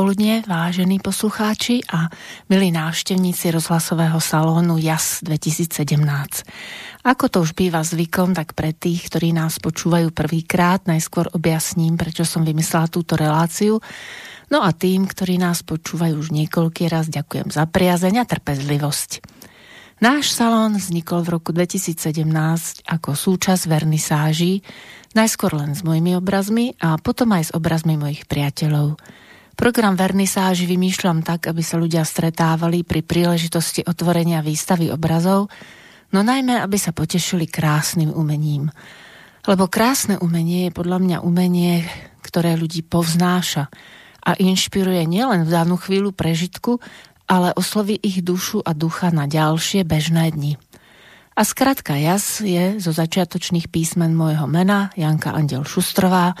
Popoludne, vážení poslucháči a milí návštevníci rozhlasového salónu JAS 2017. Ako to už býva zvykom, tak pre tých, ktorí nás počúvajú prvýkrát, najskôr objasním, prečo som vymyslela túto reláciu. No a tým, ktorí nás počúvajú už niekoľký raz, ďakujem za priazeň a trpezlivosť. Náš salón vznikol v roku 2017 ako súčasť vernisáží, najskôr len s mojimi obrazmi a potom aj s obrazmi mojich priateľov. Program vernisáži vymýšľam tak, aby sa ľudia stretávali pri príležitosti otvorenia výstavy obrazov, no najmä, aby sa potešili krásnym umením. Lebo krásne umenie je podľa mňa umenie, ktoré ľudí povznáša a inšpiruje nielen v danú chvíľu prežitku, ale osloví ich dušu a ducha na ďalšie bežné dni. A skratka jas je zo začiatočných písmen môjho mena Janka Andel Šustrová,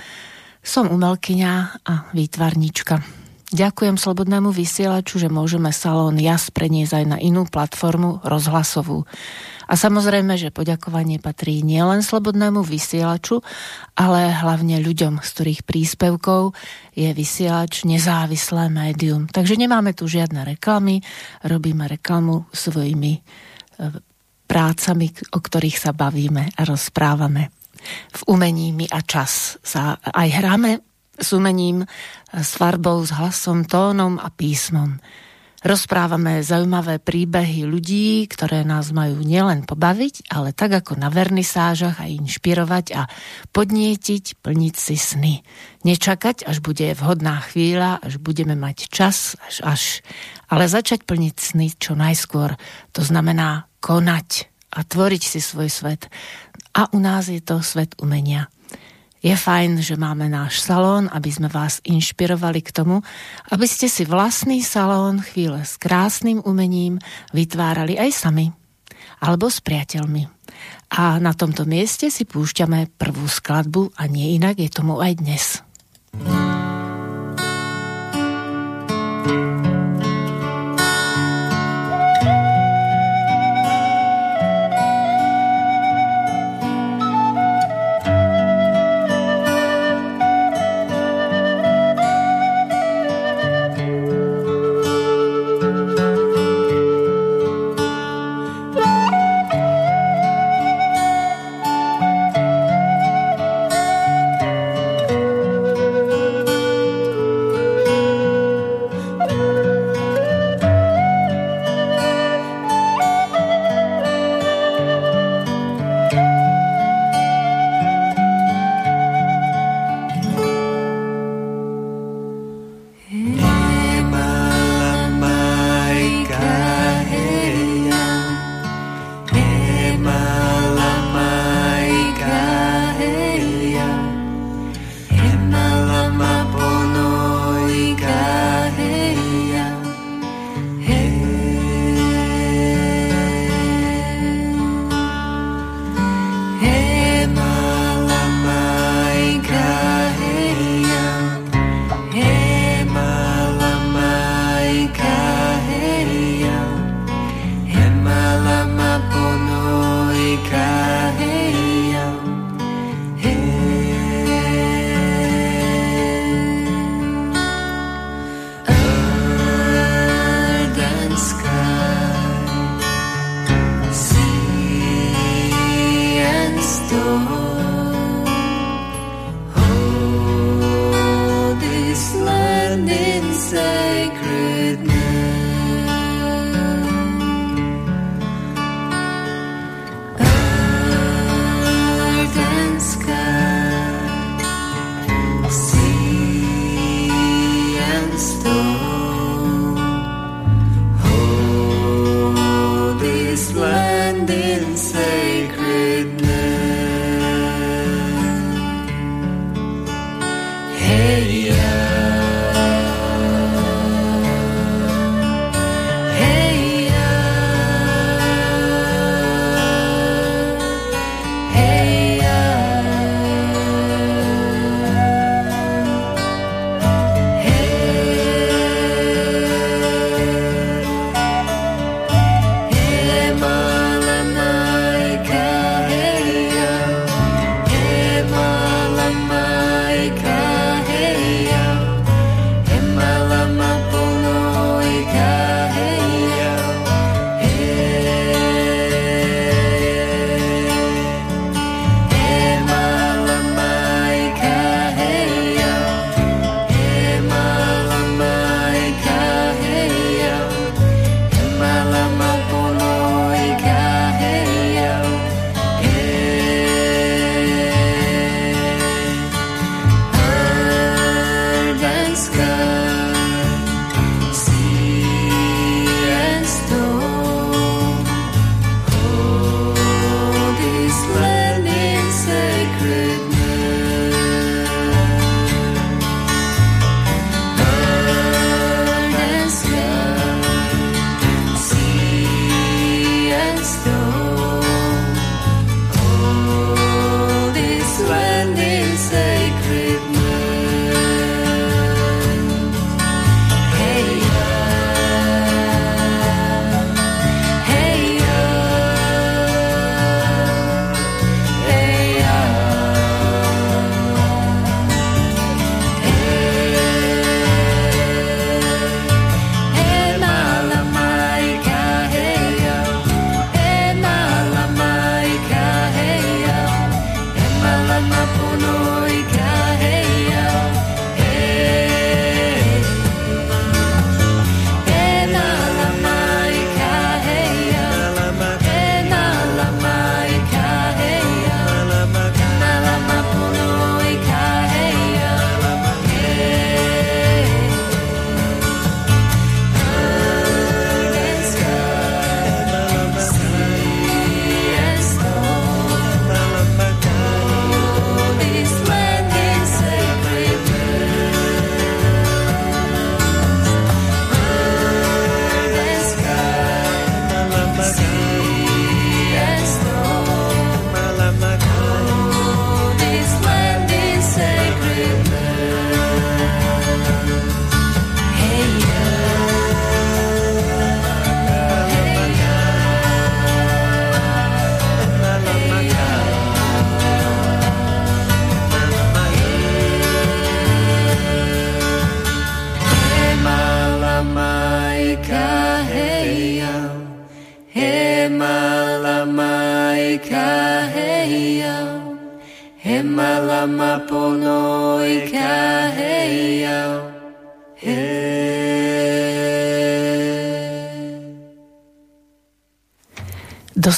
som umelkyňa a výtvarnička. Ďakujem Slobodnému vysielaču, že môžeme salón JAS preniesť aj na inú platformu rozhlasovú. A samozrejme, že poďakovanie patrí nielen Slobodnému vysielaču, ale hlavne ľuďom, z ktorých príspevkov je vysielač nezávislé médium. Takže nemáme tu žiadne reklamy, robíme reklamu svojimi e, prácami, o ktorých sa bavíme a rozprávame v umení my a čas sa aj hráme s umením, s farbou, s hlasom, tónom a písmom. Rozprávame zaujímavé príbehy ľudí, ktoré nás majú nielen pobaviť, ale tak ako na vernisážach aj inšpirovať a podnietiť, plniť si sny. Nečakať, až bude vhodná chvíľa, až budeme mať čas, až až. Ale začať plniť sny čo najskôr. To znamená konať a tvoriť si svoj svet a u nás je to svet umenia. Je fajn, že máme náš salón, aby sme vás inšpirovali k tomu, aby ste si vlastný salón chvíle s krásnym umením vytvárali aj sami alebo s priateľmi. A na tomto mieste si púšťame prvú skladbu a nie inak je tomu aj dnes. lama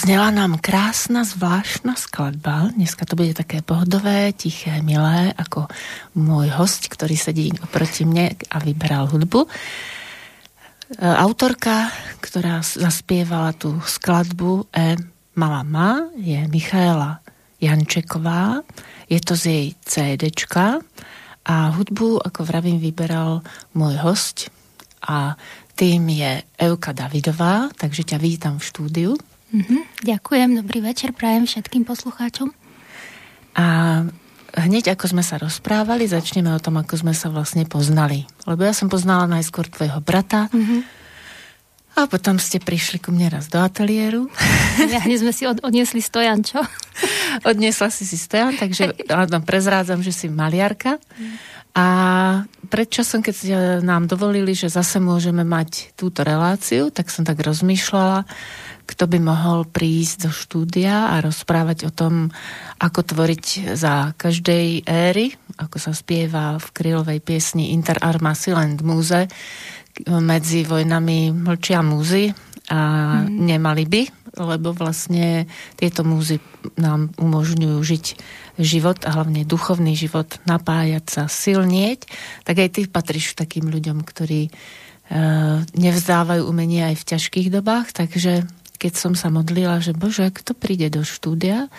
Doznela nám krásna, zvláštna skladba. Dneska to bude také pohodové, tiché, milé, ako môj host, ktorý sedí oproti mne a vyberal hudbu. E, autorka, ktorá zaspievala tú skladbu E Mala ma, je Michaela Jančeková. Je to z jej CDčka a hudbu, ako vravím, vyberal môj host a tým je Euka Davidová, takže ťa vítam v štúdiu. Mm-hmm, ďakujem, dobrý večer, prajem všetkým poslucháčom. A hneď ako sme sa rozprávali, začneme o tom, ako sme sa vlastne poznali. Lebo ja som poznala najskôr tvojho brata, mm-hmm. A potom ste prišli ku mne raz do ateliéru. Ja hneď sme si od, odniesli stojan, čo? Odniesla si si stojan, takže áno, prezrádzam, že si maliarka. A predčasom, keď nám dovolili, že zase môžeme mať túto reláciu, tak som tak rozmýšľala, kto by mohol prísť do štúdia a rozprávať o tom, ako tvoriť za každej éry, ako sa spieva v krylovej piesni Inter Arma Silent Muse, medzi vojnami mlčia múzy a mm. nemali by, lebo vlastne tieto múzy nám umožňujú žiť život a hlavne duchovný život, napájať sa, silnieť, tak aj ty patríš takým ľuďom, ktorí e, nevzdávajú umenie aj v ťažkých dobách, takže keď som sa modlila, že bože, kto príde do štúdia,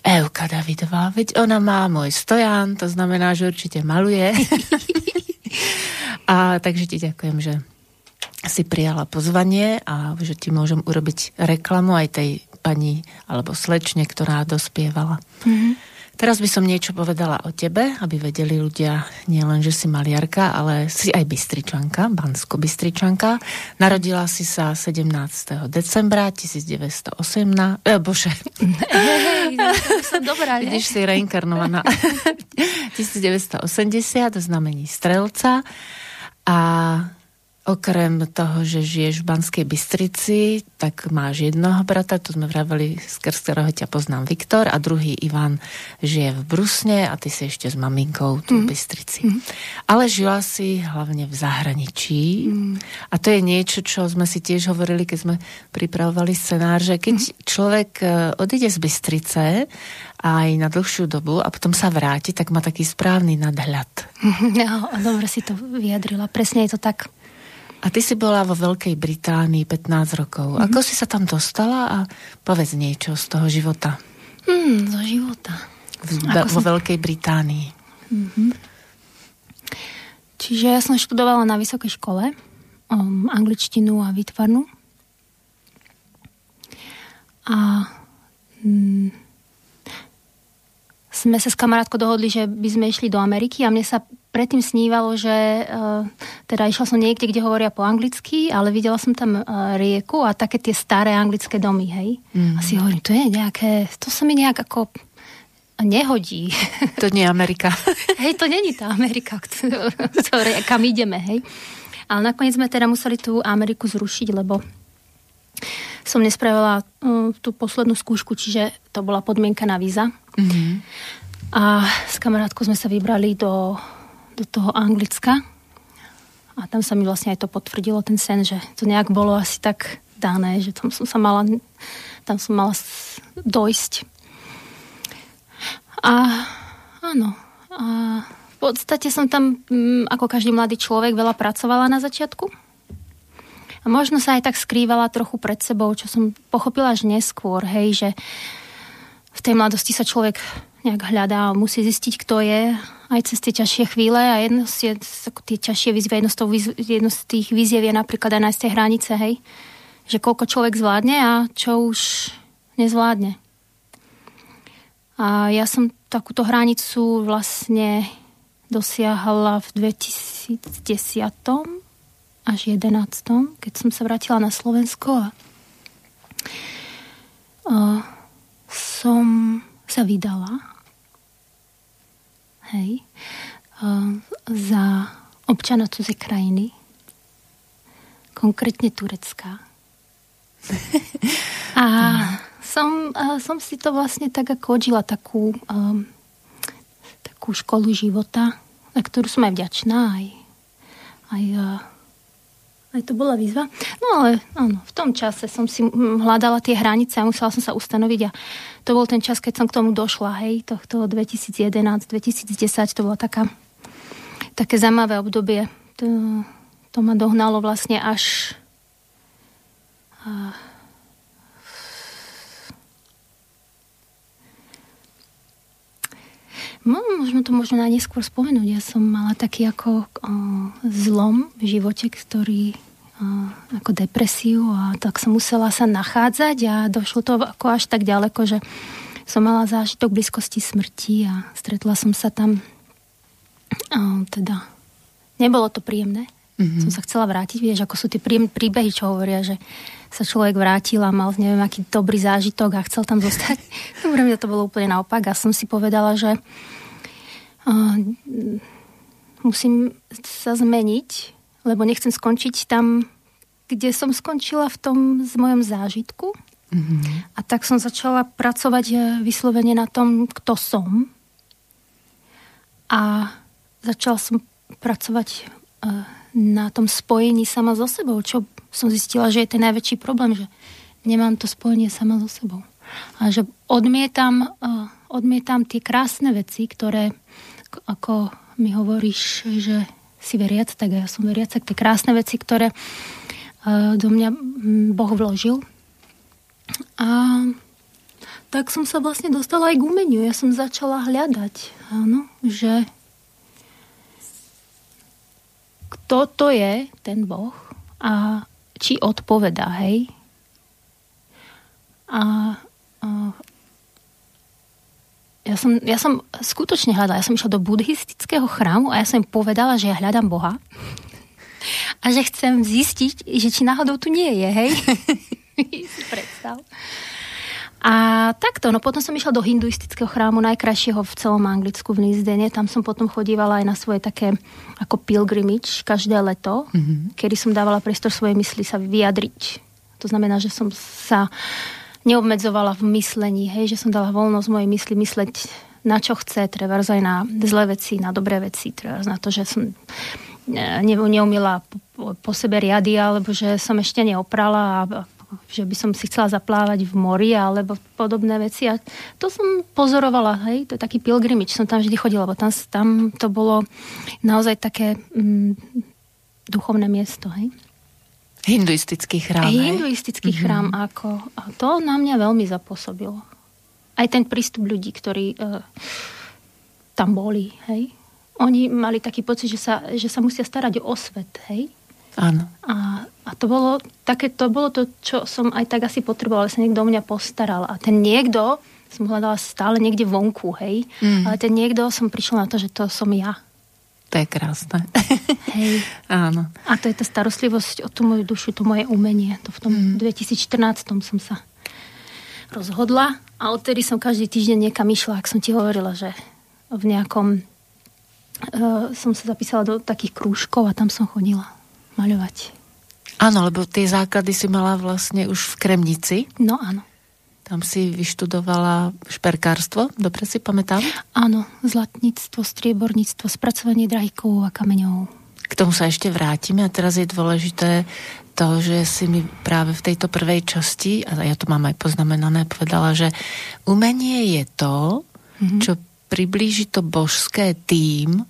Euka Davidová, veď ona má môj stojan, to znamená, že určite maluje. a takže ti ďakujem, že si prijala pozvanie a že ti môžem urobiť reklamu aj tej pani alebo slečne, ktorá dospievala. Mm-hmm. Teraz by som niečo povedala o tebe, aby vedeli ľudia nielen, že si maliarka, ale si aj bystričanka, bansko-bystričanka. Narodila si sa 17. decembra 1918. Eh, bože. Hej, som dobrá, ne? Vidíš, si reinkarnovaná. 1980, znamení strelca. A Okrem toho, že žiješ v Banskej Bystrici, tak máš jednoho brata, to sme vraveli, skrz ktorého ťa poznám Viktor, a druhý Ivan žije v Brusne a ty si ešte s maminkou tu mm. v Bystrici. Mm. Ale žila si hlavne v zahraničí mm. a to je niečo, čo sme si tiež hovorili, keď sme pripravovali scenár, že keď mm. človek e, odíde z Bystrice aj na dlhšiu dobu a potom sa vráti, tak má taký správny nadhľad. No, dobre si to vyjadrila. Presne je to tak. A ty si bola vo Veľkej Británii 15 rokov. Mm-hmm. Ako si sa tam dostala a povedz niečo z toho života. Mm, zo života. V, be, vo som... Veľkej Británii. Mm-hmm. Čiže ja som študovala na vysokej škole um, angličtinu a výtvarnu. A mm, sme sa s kamarátkou dohodli, že by sme išli do Ameriky a mne sa predtým snívalo, že uh, teda išla som niekde, kde hovoria po anglicky, ale videla som tam uh, rieku a také tie staré anglické domy, hej. Mm. A si hovorím, to je nejaké, to sa mi nejak ako nehodí. To nie je Amerika. hej, to není tá Amerika, ktoré, kam ideme, hej. Ale nakoniec sme teda museli tú Ameriku zrušiť, lebo som nespravila uh, tú poslednú skúšku, čiže to bola podmienka na víza. Mm-hmm. A s kamarátkou sme sa vybrali do do toho Anglicka a tam sa mi vlastne aj to potvrdilo, ten sen, že to nejak bolo asi tak dané, že tam som sa mala, tam som mala dojsť. A áno, a v podstate som tam, mm, ako každý mladý človek, veľa pracovala na začiatku. A možno sa aj tak skrývala trochu pred sebou, čo som pochopila až neskôr, hej, že v tej mladosti sa človek nejak hľadá musí zistiť, kto je aj cez tie ťažšie chvíle a jedno z, tie ťažšie výzvy, jedno z, jedno z tých výziev je napríklad aj nájsť tie hranice, hej. Že koľko človek zvládne a čo už nezvládne. A ja som takúto hranicu vlastne dosiahla v 2010 až 11, keď som sa vrátila na Slovensko a, a som sa vydala hej, za občana cudzej krajiny, konkrétne Turecka. A som, som si to vlastne tak ako odžila takú um, takú školu života, na ktorú som aj vďačná, aj, aj, aj to bola výzva. No ale áno, v tom čase som si hľadala tie hranice a musela som sa ustanoviť a to bol ten čas, keď som k tomu došla, hej, tohto 2011, 2010, to bolo taká, také zaujímavé obdobie. To, to ma dohnalo vlastne až No, možno to možno na neskôr spomenúť. Ja som mala taký ako o, zlom v živote, ktorý o, ako depresiu a tak som musela sa nachádzať a došlo to ako až tak ďaleko, že som mala zážitok blízkosti smrti a stretla som sa tam o, teda nebolo to príjemné. Mm-hmm. Som sa chcela vrátiť, vieš, ako sú tie príbehy, čo hovoria, že sa človek vrátil a mal neviem aký dobrý zážitok a chcel tam zostať. Dobre, mňa to bolo úplne naopak a som si povedala, že uh, musím sa zmeniť, lebo nechcem skončiť tam, kde som skončila v tom z mojom zážitku. Mm-hmm. A tak som začala pracovať e, vyslovene na tom, kto som. A začala som pracovať uh, na tom spojení sama so sebou, čo som zistila, že je ten najväčší problém, že nemám to spojenie sama so sebou. A že odmietam, odmietam tie krásne veci, ktoré, ako mi hovoríš, že si veriac, tak ja som veriac, tak tie krásne veci, ktoré do mňa Boh vložil. A tak som sa vlastne dostala aj k umeniu. Ja som začala hľadať, áno, že kto to je ten Boh a či odpovedá, hej. A, a ja som, ja som skutočne hľadala, ja som išla do buddhistického chrámu a ja som im povedala, že ja hľadám Boha a že chcem zistiť, že či náhodou tu nie je, hej. si predstav. A takto, no potom som išla do hinduistického chrámu, najkrajšieho v celom Anglicku v Nizdene. Tam som potom chodívala aj na svoje také ako pilgrimage každé leto, mm-hmm. kedy som dávala priestor svojej mysli sa vyjadriť. To znamená, že som sa neobmedzovala v myslení, hej, že som dala voľnosť mojej mysli mysleť na čo chce, treba aj na zlé veci, na dobré veci, treba na to, že som e, neumila po sebe riady, alebo že som ešte neoprala a že by som si chcela zaplávať v mori alebo podobné veci. A to som pozorovala, hej, to je taký pilgrimič, som tam vždy chodila, lebo tam, tam to bolo naozaj také mm, duchovné miesto, hej. Hinduistický chrám, hej? Hinduistický mm-hmm. chrám, ako, a to na mňa veľmi zapôsobilo. Aj ten prístup ľudí, ktorí uh, tam boli, hej. Oni mali taký pocit, že sa, že sa musia starať o svet, hej Áno. A, a to bolo také, to bolo to, čo som aj tak asi potrebovala, sa niekto o mňa postaral. A ten niekto som hľadala stále niekde vonku, hej. Mm. Ale ten niekto som prišla na to, že to som ja. To je krásne. Hej. Áno. A to je tá starostlivosť o tú moju dušu, to moje umenie. To v tom mm. 2014 som sa rozhodla a odtedy som každý týždeň niekam išla, ak som ti hovorila, že v nejakom uh, som sa zapísala do takých krúžkov a tam som chodila maľovať. Áno, lebo tie základy si mala vlastne už v Kremnici. No áno. Tam si vyštudovala šperkárstvo, dobre si pamätám? Áno, zlatníctvo, strieborníctvo, spracovanie drahíkov a kameňov. K tomu sa ešte vrátime a teraz je dôležité to, že si mi práve v tejto prvej časti, a ja to mám aj poznamenané, povedala, že umenie je to, mm-hmm. čo priblíži to božské tým,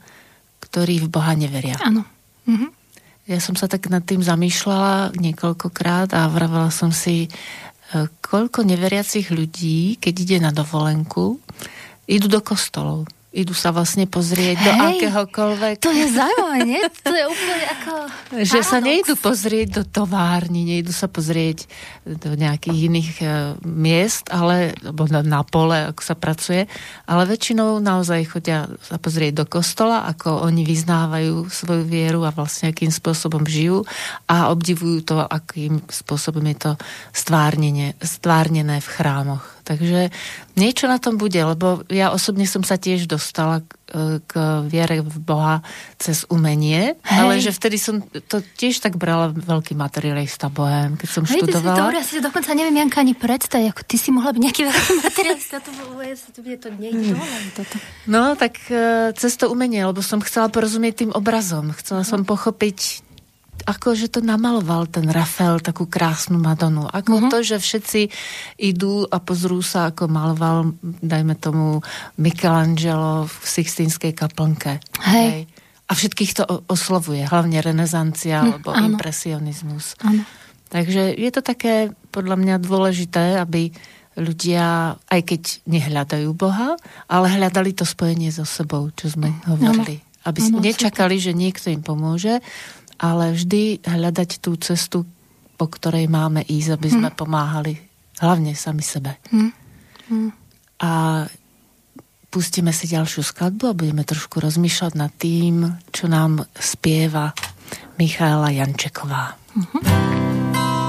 ktorí v Boha neveria. Áno. Mm-hmm. Ja som sa tak nad tým zamýšľala niekoľkokrát a vravela som si, e, koľko neveriacich ľudí, keď ide na dovolenku, idú do kostolov idú sa vlastne pozrieť Hej, do akéhokoľvek. To je zaujímavé, nie? To je úplne ako Že paradox. sa nejdu pozrieť do továrni, nejdu sa pozrieť do nejakých iných uh, miest, ale, alebo na, na pole, ako sa pracuje, ale väčšinou naozaj chodia sa pozrieť do kostola, ako oni vyznávajú svoju vieru a vlastne akým spôsobom žijú a obdivujú to, akým spôsobom je to stvárnené, stvárnené v chrámoch Takže niečo na tom bude, lebo ja osobne som sa tiež dostala k viere v Boha cez umenie, Hej. ale že vtedy som to tiež tak brala veľký materialista bohem, keď som Hej, študovala. Si, ja si dokonca neviem, Janka, ani predstaviť, ako ty si mohla byť nejaký veľký materialista, to, to, to, to nejde toto. No, tak e, cez to umenie, lebo som chcela porozumieť tým obrazom, chcela som pochopiť ako že to namaloval ten Rafael, takú krásnu Madonu. Ako uh-huh. to, že všetci idú a pozrú sa, ako maloval, dajme tomu, Michelangelo v Sixtínskej kaplnke. Hej. Hej. A všetkých to oslovuje, hlavne renesancia hm, alebo ano. impresionizmus. Ano. Takže je to také podľa mňa dôležité, aby ľudia, aj keď nehľadajú Boha, ale hľadali to spojenie so sebou, čo sme hovorili. Aby ano, nečakali, že niekto im pomôže, ale vždy hľadať tú cestu, po ktorej máme ísť, aby sme hmm. pomáhali hlavne sami sebe. Hmm. Hmm. A pustíme si ďalšiu skladbu a budeme trošku rozmýšľať nad tým, čo nám spieva Michaela Jančeková. Hmm.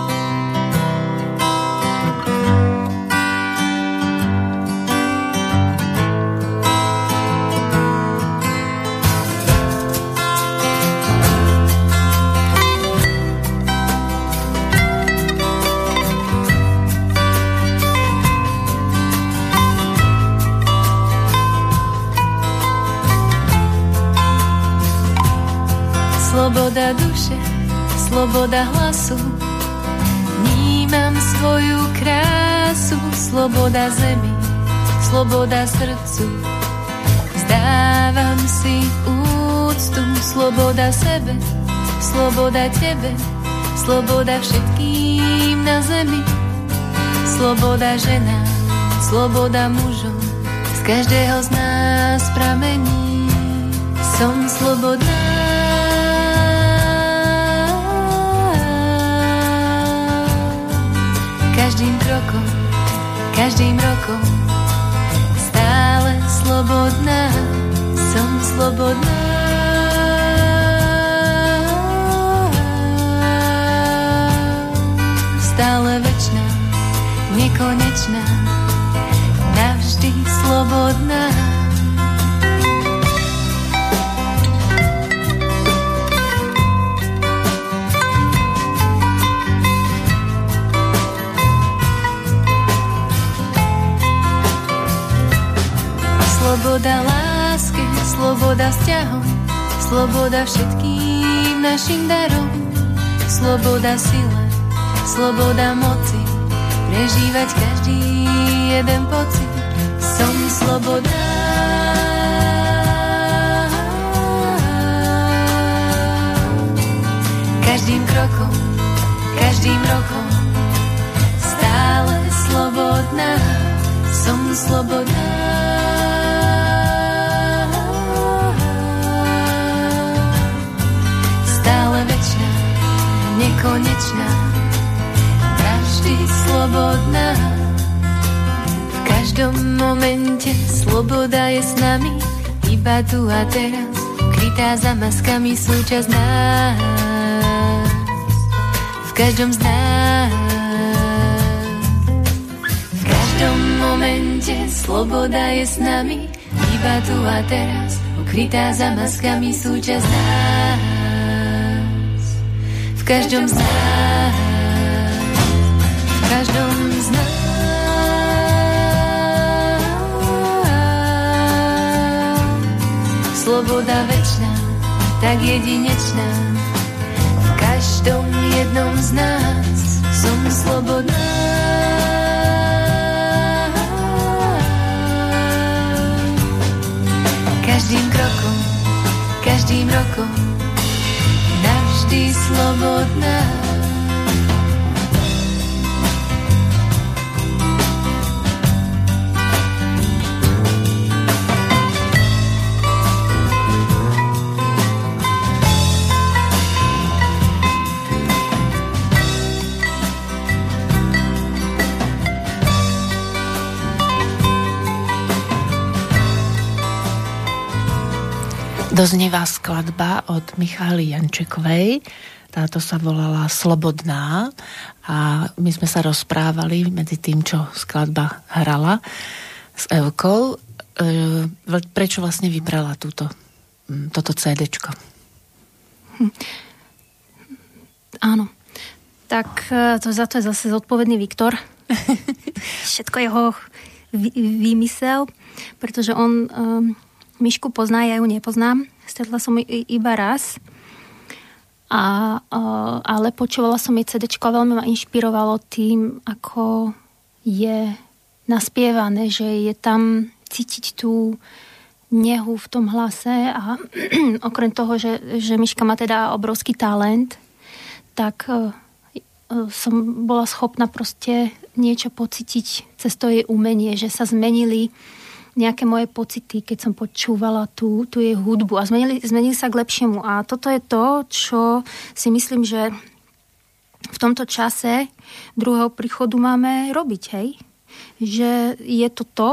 Duše, sloboda hlasu, vnímam svoju krásu, sloboda zemi, sloboda srdcu. Zdávam si úctu, sloboda sebe, sloboda tebe, sloboda všetkým na zemi. Sloboda žena, sloboda mužov, z každého z nás pramení. Som slobodná Každým krokom, každým rokom stále slobodná, som slobodná. Stále večná, nekonečná, navždy slobodná. Sloboda lásky, sloboda vzťahov, sloboda všetkým našim darom, sloboda sile, sloboda moci, prežívať každý jeden pocit. Som slobodná. Každým krokom, každým rokom, stále slobodná, som slobodná. Slobodná. V každom momente sloboda je s nami, iba tu a teraz, krytá za maskami súčasť nás. V každom z nás. V každom momente sloboda je s nami, iba tu a teraz, ukrytá za maskami súčasť nás v každom z nás, každom z nás. Sloboda večná, tak jedinečná, v každom jednom z nás som slobodná. Každým krokom, každým rokom vždy slobodná. Doznievá skladba od Michály Jančekovej Táto sa volala Slobodná a my sme sa rozprávali medzi tým, čo skladba hrala s Evkou, e, prečo vlastne vybrala túto, toto CDčko. Hm. Áno. Tak e, to, za to je zase zodpovedný Viktor. Všetko jeho vymysel, pretože on um, Myšku pozná, ja ju nepoznám. Stretla som ju iba raz. A, ale počúvala som jej CD a veľmi ma inšpirovalo tým, ako je naspievané, že je tam cítiť tú nehu v tom hlase a okrem toho, že, že Myška má teda obrovský talent, tak uh, som bola schopná proste niečo pocítiť cez to jej umenie, že sa zmenili nejaké moje pocity, keď som počúvala tú, tú jej hudbu a zmenili, zmenili sa k lepšiemu. A toto je to, čo si myslím, že v tomto čase druhého príchodu máme robiť, hej? Že je to to,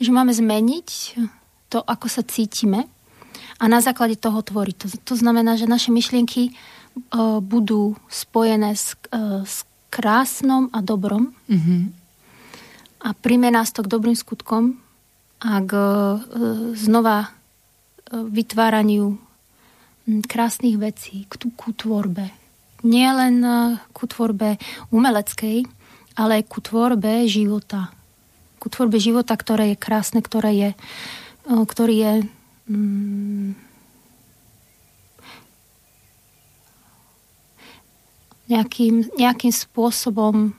že máme zmeniť to, ako sa cítime a na základe toho tvoriť. To, to znamená, že naše myšlienky uh, budú spojené s, uh, s krásnom a dobrom mm-hmm. A príjme nás to k dobrým skutkom a k uh, znova uh, vytváraniu krásnych vecí, k, ku tvorbe. Nie len uh, ku tvorbe umeleckej, ale aj ku tvorbe života. Ku tvorbe života, ktoré je krásne, ktoré je, ktorý je um, nejakým, nejakým spôsobom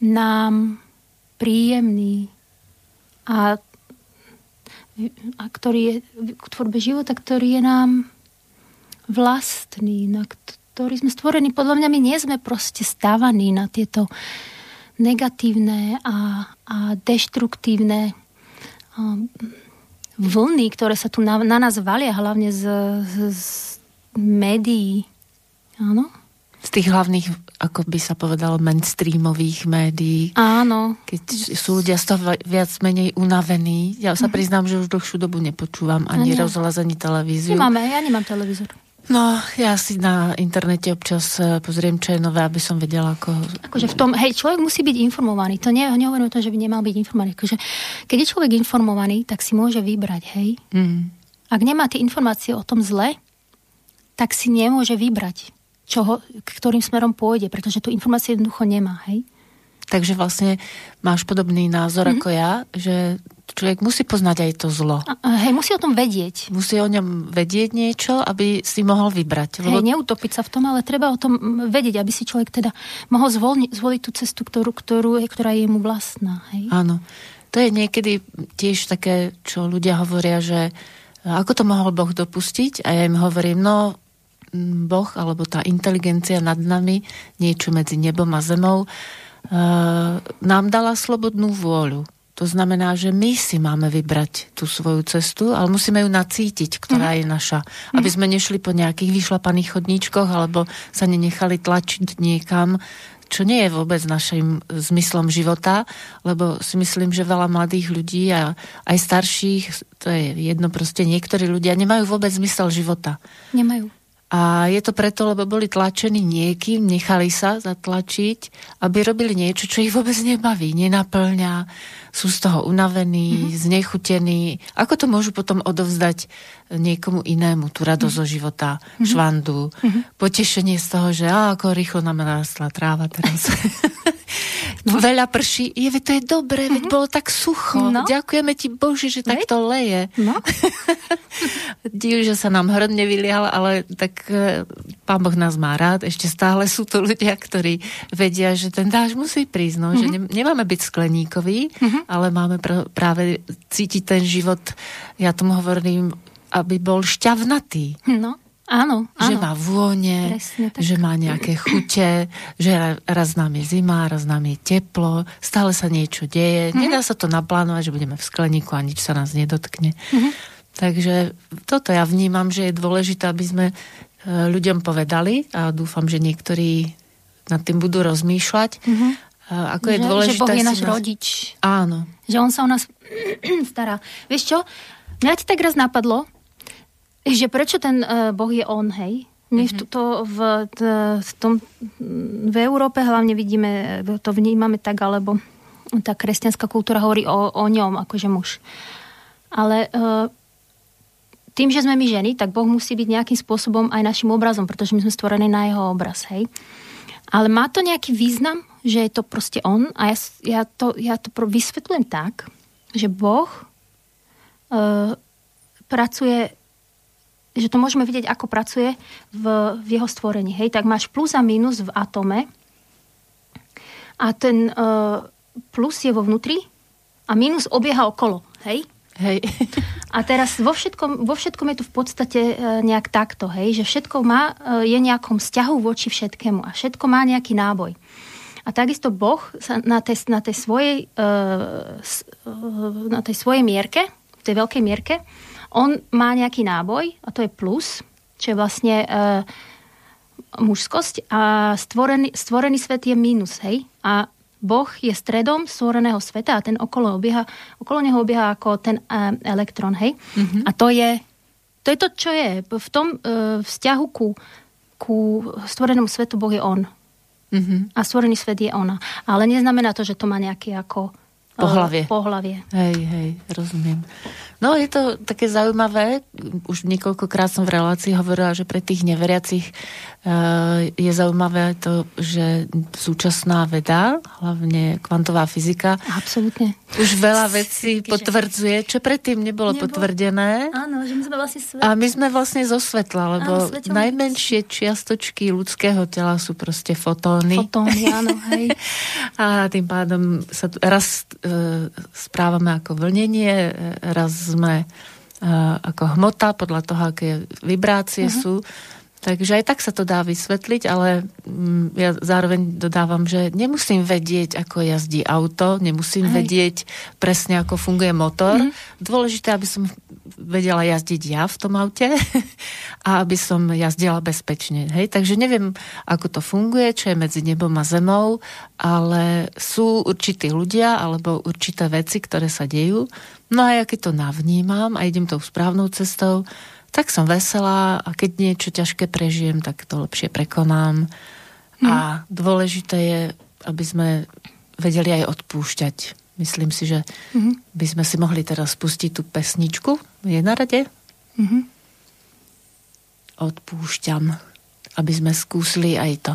nám príjemný a, a ktorý je k tvorbe života, ktorý je nám vlastný, na ktorý sme stvorení. Podľa mňa my nie sme proste stávaní na tieto negatívne a, a deštruktívne vlny, ktoré sa tu na, na nás valia, hlavne z, z, z médií. Áno? Z tých hlavných, ako by sa povedalo, mainstreamových médií. Áno. Keď sú ľudia z toho viac menej unavení. Ja sa mm-hmm. priznám, že už dlhšiu dobu nepočúvam ani rozhlas, ani televíziu. Nemáme, ja nemám televízor. No, ja si na internete občas e, pozriem, čo je nové, aby som vedela, ako... Akože v tom, hej, človek musí byť informovaný. To nie, nehovorím o tom, že by nemal byť informovaný. Akože, keď je človek informovaný, tak si môže vybrať, hej. Mm. Ak nemá tie informácie o tom zle, tak si nemôže vybrať, čoho, ktorým smerom pôjde, pretože tú informáciu jednoducho nemá, hej? Takže vlastne máš podobný názor mm-hmm. ako ja, že človek musí poznať aj to zlo. A, hej, musí o tom vedieť. Musí o ňom vedieť niečo, aby si mohol vybrať. Lebo... Hej, neutopiť sa v tom, ale treba o tom vedieť, aby si človek teda mohol zvolni, zvoliť tú cestu, ktorú, ktorú, ktorá je mu vlastná. Hej? Áno. To je niekedy tiež také, čo ľudia hovoria, že ako to mohol Boh dopustiť? A ja im hovorím, no Boh alebo tá inteligencia nad nami, niečo medzi nebom a zemou, eh, nám dala slobodnú vôľu. To znamená, že my si máme vybrať tú svoju cestu, ale musíme ju nacítiť, ktorá mm. je naša. Aby mhm. sme nešli po nejakých vyšlapaných chodníčkoch alebo sa nenechali tlačiť niekam, čo nie je vôbec našim zmyslom života, lebo si myslím, že veľa mladých ľudí a aj starších, to je jedno proste, niektorí ľudia nemajú vôbec zmysel života. Nemajú. A je to preto, lebo boli tlačení niekým, nechali sa zatlačiť, aby robili niečo, čo ich vôbec nebaví, nenaplňa, sú z toho unavení, mm-hmm. znechutení. Ako to môžu potom odovzdať niekomu inému, tú radosť mm-hmm. zo života, mm-hmm. švandu, mm-hmm. potešenie z toho, že á, ako rýchlo nám narastla tráva teraz. No. Veľa prší. Je, to je dobré, mm-hmm. veď mhm. bolo tak sucho. No. Ďakujeme ti Boži, že tak to leje. No. Div, že sa nám hrd nevylial, ale tak e, pán Boh nás má rád. Ešte stále sú to ľudia, ktorí vedia, že ten dáž musí prísť. No, mm-hmm. Že mhm. ne, nemáme byť skleníkoví, mm-hmm. ale máme pr- práve cítiť ten život, ja tomu hovorím, aby bol šťavnatý. No. Áno, áno. Že má vône, že má nejaké chute, že raz nám je zima, raz nám je teplo, stále sa niečo deje. Mm-hmm. Nedá sa to naplánovať, že budeme v skleníku a nič sa nás nedotkne. Mm-hmm. Takže toto ja vnímam, že je dôležité, aby sme ľuďom povedali a dúfam, že niektorí nad tým budú rozmýšľať. Mm-hmm. Ako je že, dôležité... Že Boh je náš nás... rodič. Áno. Že on sa o nás stará. Vieš čo? Mňa ti tak raz napadlo, že prečo ten uh, Boh je on, hej? My v, to, v, v, tom, v Európe hlavne vidíme, to vnímame tak, alebo tá kresťanská kultúra hovorí o, o ňom, akože muž. Ale uh, tým, že sme my ženy, tak Boh musí byť nejakým spôsobom aj našim obrazom, pretože my sme stvorení na jeho obraz, hej. Ale má to nejaký význam, že je to proste on a ja, ja, to, ja to vysvetľujem tak, že Boh uh, pracuje že to môžeme vidieť, ako pracuje v, v jeho stvorení. Hej, tak máš plus a minus v atome a ten uh, plus je vo vnútri a minus obieha okolo. Hej? Hej. A teraz vo všetkom, vo všetkom je to v podstate uh, nejak takto, hej, že všetko má, uh, je nejakom vzťahu voči všetkému a všetko má nejaký náboj. A takisto Boh sa na tej, na tej svojej uh, na tej svojej mierke, v tej veľkej mierke, on má nejaký náboj a to je plus, čo je vlastne mužskosť a stvorený, stvorený svet je mínus, hej? A Boh je stredom stvoreného sveta a ten okolo, obieha, okolo neho obieha ako ten uh, elektrón, hej? Mm-hmm. A to je, to je to, čo je. V tom uh, vzťahu ku, ku stvorenému svetu Boh je on. Mm-hmm. A stvorený svet je ona. Ale neznamená to, že to má nejaký ako Pohlavie. Pohlavie. Hej, hej, rozumiem. No je to také zaujímavé, už niekoľkokrát som v relácii hovorila, že pre tých neveriacich uh, je zaujímavé to, že súčasná veda, hlavne kvantová fyzika, Absolutne. už veľa vecí potvrdzuje, čo predtým nebolo, nebolo potvrdené. Áno, že my sme vlastne svet. A my sme vlastne zo svetla, lebo áno, najmenšie čiastočky ľudského tela sú proste fotóny. Fotóny, áno, hej. A tým pádom sa tu raz uh, správame ako vlnenie, raz sme uh, ako hmota, podľa toho, aké vibrácie uh-huh. sú. Takže aj tak sa to dá vysvetliť, ale mm, ja zároveň dodávam, že nemusím vedieť, ako jazdí auto, nemusím Hej. vedieť presne, ako funguje motor. Mm. Dôležité, aby som vedela jazdiť ja v tom aute a aby som jazdila bezpečne. Hej? Takže neviem, ako to funguje, čo je medzi nebom a zemou, ale sú určití ľudia alebo určité veci, ktoré sa dejú. No a ja keď to navnímam a idem tou správnou cestou, tak som veselá a keď niečo ťažké prežijem, tak to lepšie prekonám. Hmm. A dôležité je, aby sme vedeli aj odpúšťať. Myslím si, že hmm. by sme si mohli teraz pustiť tú pesničku. Je na rade? Hmm. Odpúšťam, aby sme skúsili aj to.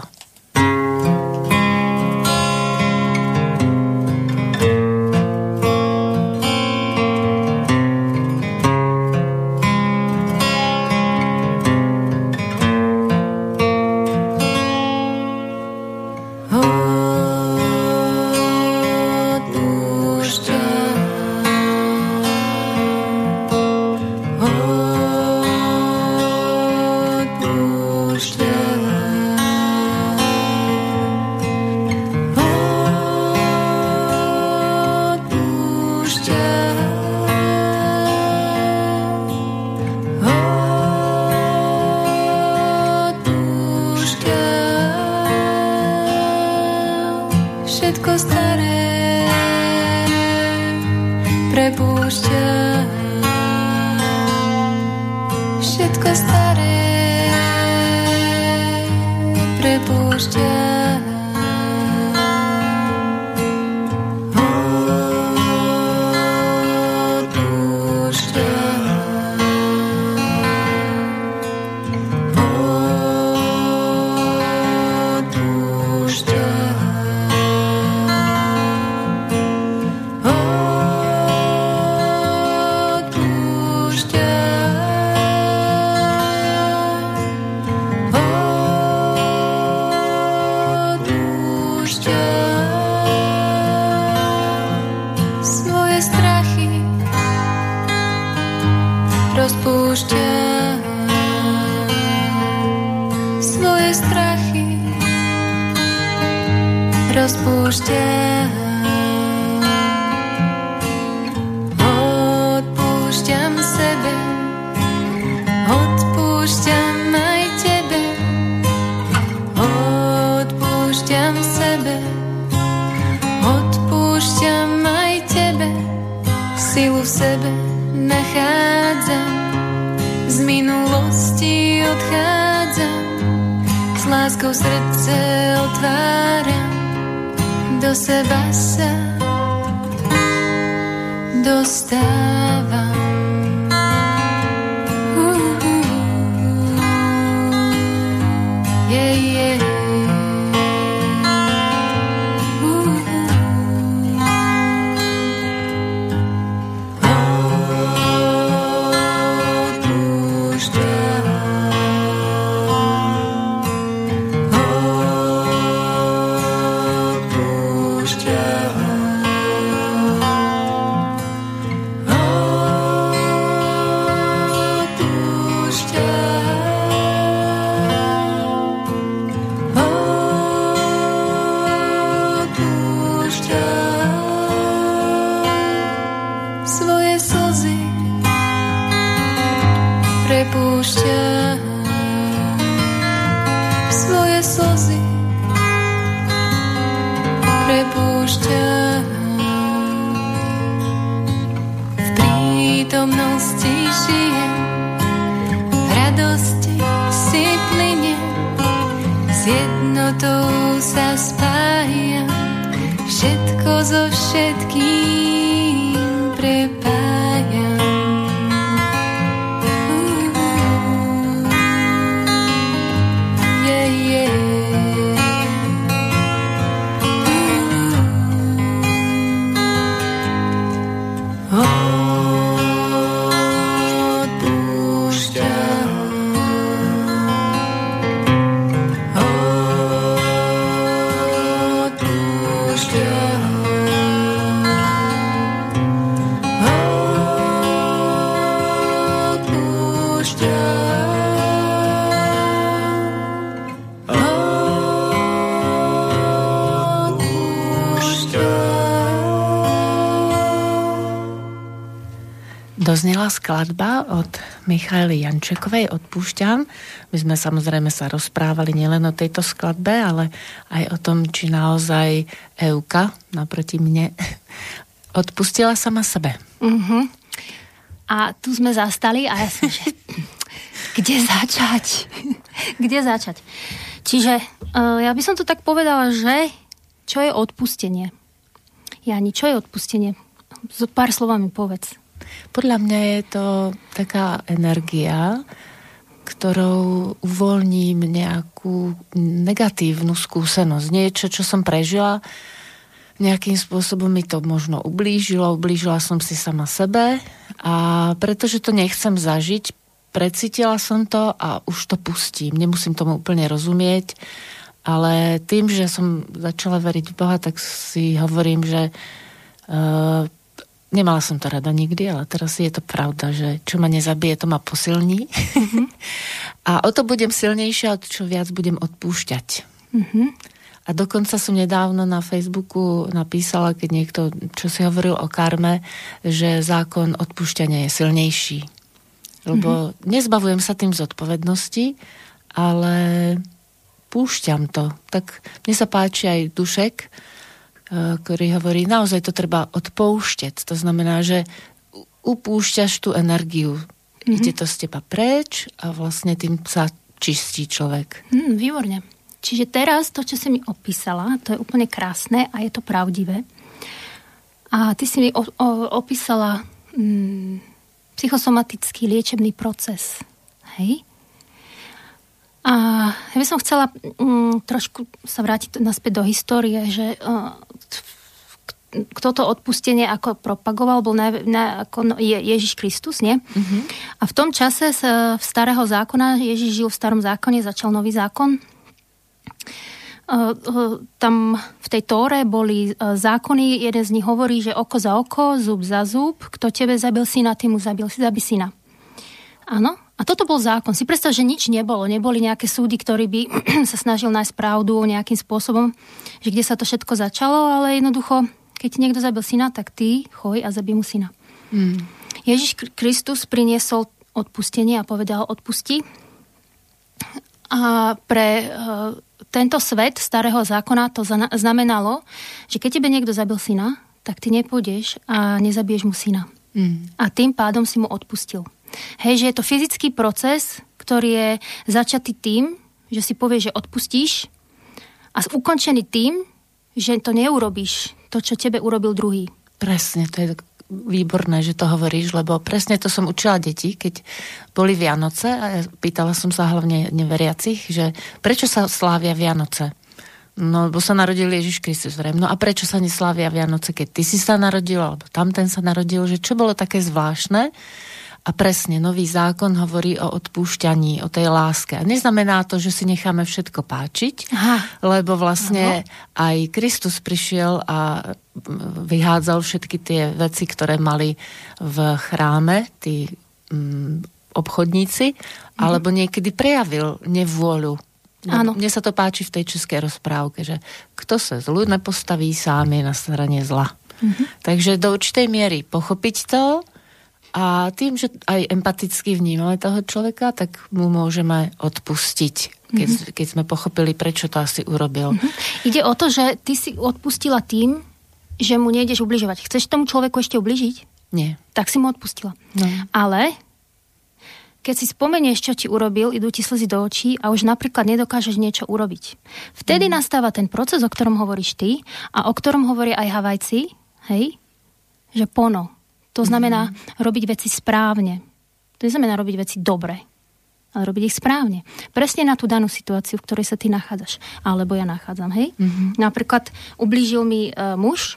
Dostávam. Doznela skladba od Michaily Jančekovej Odpúšťam. My sme samozrejme sa rozprávali nielen o tejto skladbe, ale aj o tom, či naozaj Euka naproti mne odpustila sama sebe. Uh-huh. A tu sme zastali a ja som, že kde začať? kde začať? Čiže uh, ja by som to tak povedala, že čo je odpustenie? Jani, čo je odpustenie? Z pár slovami povedz. Podľa mňa je to taká energia, ktorou uvoľním nejakú negatívnu skúsenosť. Niečo, čo som prežila, nejakým spôsobom mi to možno ublížilo, ublížila som si sama sebe a pretože to nechcem zažiť, precítila som to a už to pustím. Nemusím tomu úplne rozumieť, ale tým, že som začala veriť v Boha, tak si hovorím, že uh, Nemala som to rada nikdy, ale teraz je to pravda, že čo ma nezabije, to ma posilní. Mm-hmm. a o to budem silnejšia, o čo viac budem odpúšťať. Mm-hmm. A dokonca som nedávno na Facebooku napísala, keď niekto, čo si hovoril o karme, že zákon odpúšťania je silnejší. Lebo mm-hmm. nezbavujem sa tým zodpovednosti, ale púšťam to. Tak mne sa páči aj dušek, ktorý hovorí, naozaj to treba odpoušťať. To znamená, že upúšťaš tú energiu. Mm-hmm. Ide to z teba preč a vlastne tým sa čistí človek. Mm, výborne. Čiže teraz to, čo si mi opísala, to je úplne krásne a je to pravdivé. A ty si mi o, o, opísala mm, psychosomatický liečebný proces. Hej? A ja by som chcela mm, trošku sa vrátiť naspäť do histórie, že uh, kto to odpustenie ako propagoval, bol na, na, ako je, Ježiš Kristus, nie? Uh-huh. A v tom čase sa, v starého zákona, Ježiš žil v starom zákone, začal nový zákon. Uh, uh, tam v tej Tóre boli uh, zákony, jeden z nich hovorí, že oko za oko, zub za zub, kto tebe zabil syna, ty mu zabil, zabi syna. Áno, a toto bol zákon. Si predstav, že nič nebolo. Neboli nejaké súdy, ktorý by sa snažil nájsť pravdu nejakým spôsobom, že kde sa to všetko začalo, ale jednoducho, keď niekto zabil syna, tak ty choj a zabij mu syna. Mm. Ježiš Kristus priniesol odpustenie a povedal odpusti. A pre uh, tento svet starého zákona to znamenalo, že keď tebe niekto zabil syna, tak ty nepôjdeš a nezabiješ mu syna. Mm. A tým pádom si mu odpustil. Hej, že je to fyzický proces, ktorý je začatý tým, že si povieš, že odpustíš a ukončený tým, že to neurobíš, to, čo tebe urobil druhý. Presne, to je výborné, že to hovoríš, lebo presne to som učila deti, keď boli Vianoce a ja pýtala som sa hlavne neveriacich, že prečo sa slávia Vianoce? No, lebo sa narodil Ježiš Kristus vrem. No a prečo sa neslávia Vianoce, keď ty si sa narodil, alebo tamten sa narodil, že čo bolo také zvláštne? A presne, nový zákon hovorí o odpúšťaní, o tej láske. A neznamená to, že si necháme všetko páčiť, Aha. lebo vlastne Aha. aj Kristus prišiel a vyhádzal všetky tie veci, ktoré mali v chráme, tí mm, obchodníci, mhm. alebo niekedy prejavil nevôľu. Áno. Mne sa to páči v tej českej rozprávke, že kto sa zlu nepostaví, sám je na strane zla. Mm-hmm. Takže do určitej miery pochopiť to, a tým, že aj empaticky vnímame toho človeka, tak mu môžeme odpustiť, keď, mm-hmm. keď sme pochopili, prečo to asi urobil. Mm-hmm. Ide o to, že ty si odpustila tým, že mu nejdeš ubližovať. Chceš tomu človeku ešte ubližiť? Nie. Tak si mu odpustila. No. Ale keď si spomenieš, čo ti urobil, idú ti slzy do očí a už napríklad nedokážeš niečo urobiť. Vtedy mm. nastáva ten proces, o ktorom hovoríš ty a o ktorom hovorí aj Havajci, hej, že pono, to znamená mm-hmm. robiť veci správne. To neznamená robiť veci dobre, ale robiť ich správne. Presne na tú danú situáciu, v ktorej sa ty nachádzaš. Alebo ja nachádzam, hej? Mm-hmm. Napríklad ublížil mi uh, muž,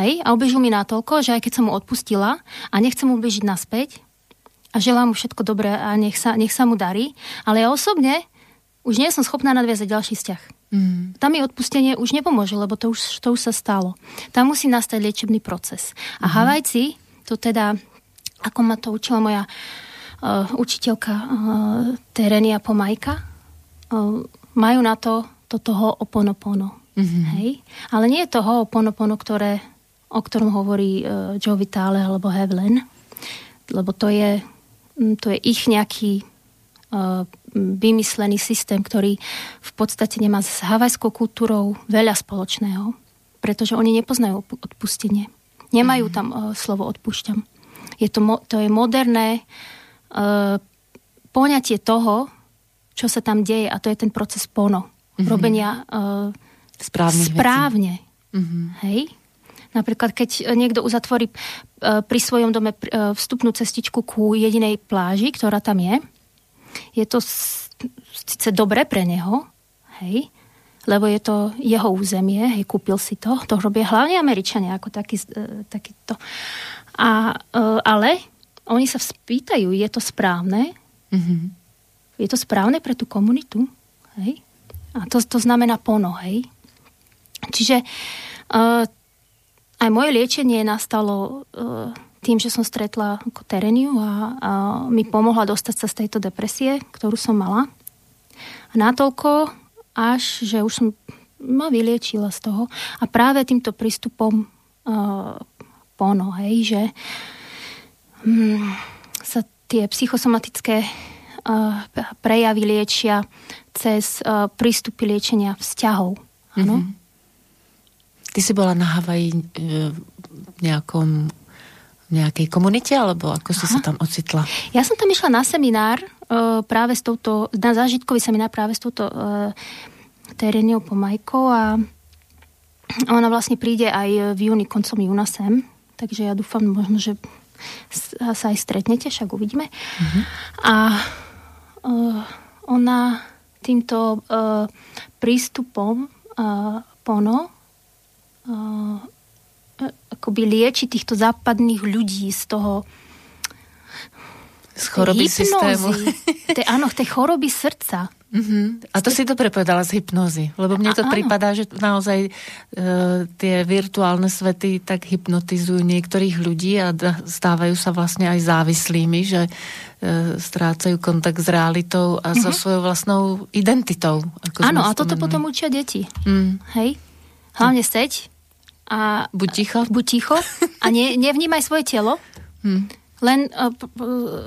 hej? A ublížil mi natoľko, že aj keď som mu odpustila a nechcem mu ublížiť naspäť a želám mu všetko dobré a nech sa, nech sa mu darí, ale ja osobne už nie som schopná nadviazať ďalší vzťah. Mm. Tam mi odpustenie už nepomôže, lebo to už, to už sa stalo. Tam musí nastať liečebný proces. A mm. Havajci to teda, ako ma to učila moja uh, učiteľka uh, Terenia Pomajka, uh, majú na to, to toho oponopono. Mm-hmm. Hej? Ale nie je toho oponopono, ktoré, o ktorom hovorí uh, Joe Vitale alebo Hevlen, lebo to je, to je ich nejaký uh, vymyslený systém, ktorý v podstate nemá s havajskou kultúrou veľa spoločného, pretože oni nepoznajú odpustenie. Nemajú tam uh, slovo odpúšťam. Je to, to je moderné uh, poňatie toho, čo sa tam deje a to je ten proces pono. Mm-hmm. Robenia uh, správne. Mm-hmm. Hej? Napríklad, keď niekto uzatvorí pri svojom dome vstupnú cestičku ku jedinej pláži, ktorá tam je, je to síce dobre pre neho, hej, lebo je to jeho územie, hej, kúpil si to, to robia hlavne Američania ako taký, e, takýto. A, e, ale oni sa spýtajú, je to správne? Mm-hmm. Je to správne pre tú komunitu? Hej? A to, to znamená pono, hej? Čiže uh, aj moje liečenie nastalo uh, tým, že som stretla ako tereniu a, a mi pomohla dostať sa z tejto depresie, ktorú som mala. A natoľko, až, že už som ma vyliečila z toho. A práve týmto prístupom uh, pono, hej, že um, sa tie psychosomatické uh, prejavy liečia cez uh, prístupy liečenia vzťahov. Áno? Mm-hmm. Ty si bola na Havaji v nejakom nejakej komunite, alebo ako si Aha. sa tam ocitla? Ja som tam išla na seminár uh, práve s touto, na zážitkový seminár práve s touto uh, Tereniou Pomajkou a ona vlastne príde aj v júni, koncom júna sem, takže ja dúfam možno, že sa aj stretnete, však uvidíme. Uh-huh. A uh, ona týmto uh, prístupom uh, Pono uh, akoby lieči týchto západných ľudí z toho z choroby systému. Te, áno, tej choroby srdca. Uh-huh. A to si dobre povedala z hypnozy, lebo mne to a, prípadá, že naozaj e, tie virtuálne svety tak hypnotizujú niektorých ľudí a stávajú sa vlastne aj závislými, že e, strácajú kontakt s realitou a uh-huh. so mhm. svojou vlastnou identitou. Áno, a toto potom učia deti. Mm. Hej? Hlavne seď a buď ticho. Buď ticho a ne, nevnímaj svoje telo. Hmm. Len uh,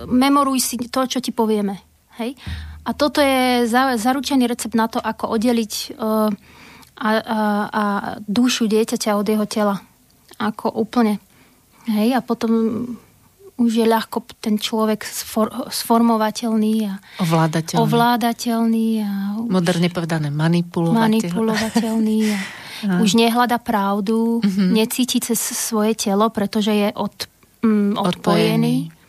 memoruj si to, čo ti povieme. Hej? A toto je za, zaručený recept na to, ako oddeliť uh, a, a, a dušu dieťaťa od jeho tela. Ako úplne. Hej? A potom už je ľahko ten človek sfor, sformovateľný a ovládateľný. ovládateľný a moderne povedané manipulovateľný. manipulovateľný a, a. už nehľada pravdu, mm-hmm. necíti cez svoje telo, pretože je od, mm, odpojený. odpojený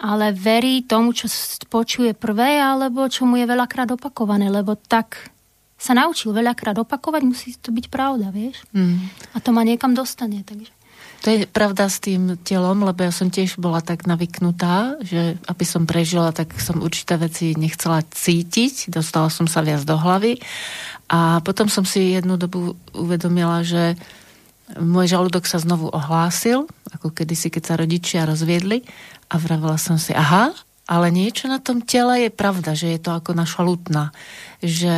ale verí tomu, čo počuje prvé, alebo čo mu je veľakrát opakované, lebo tak sa naučil veľakrát opakovať, musí to byť pravda, vieš? Mm. A to ma niekam dostane, takže... To je pravda s tým telom, lebo ja som tiež bola tak navyknutá, že aby som prežila, tak som určité veci nechcela cítiť, dostala som sa viac do hlavy. A potom som si jednu dobu uvedomila, že môj žalúdok sa znovu ohlásil, ako kedysi, keď sa rodičia rozviedli a vravela som si, aha, ale niečo na tom tele je pravda, že je to ako naša lutna, že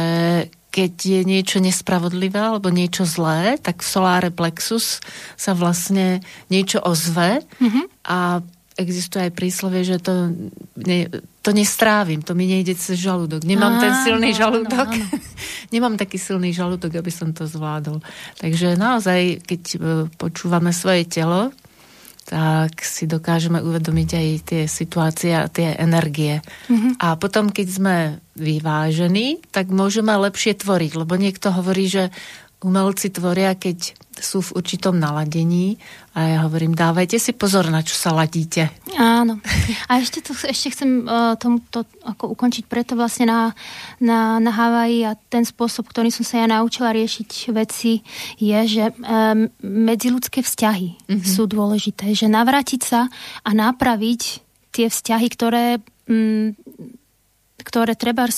keď je niečo nespravodlivé alebo niečo zlé, tak v soláre plexus sa vlastne niečo ozve mm-hmm. a existuje aj príslovie, že to, ne, to nestrávim, to mi nejde cez žalúdok. Nemám áno, ten silný žalúdok. Áno, áno. Nemám taký silný žalúdok, aby som to zvládol. Takže naozaj, keď e, počúvame svoje telo, tak si dokážeme uvedomiť aj tie situácie a tie energie. Mm-hmm. A potom, keď sme vyvážení, tak môžeme lepšie tvoriť, lebo niekto hovorí, že umelci tvoria, keď sú v určitom naladení a ja hovorím, dávajte si pozor, na čo sa ladíte. Áno. A ešte, to, ešte chcem uh, tomu to ako ukončiť, preto vlastne na, na, na Havaji a ten spôsob, ktorý som sa ja naučila riešiť veci, je, že um, medziludské vzťahy mm-hmm. sú dôležité. Že navrátiť sa a napraviť tie vzťahy, ktoré, um, ktoré treba